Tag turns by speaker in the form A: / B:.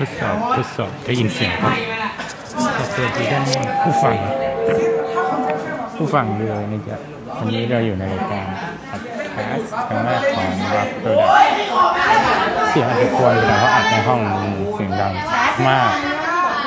A: ทดสอบทดสอบได้ยินเสียงครับจะเปิดที่ด้านผู้ฟัง ผู้ฟังเลยนะจ๊ะวันนี้เราอยู่ในรายการอัดแคสครั้งแรกของรับโปรดักเสียงอาจจะกวนแต่เพราอัดในห้องเสียงดังมาก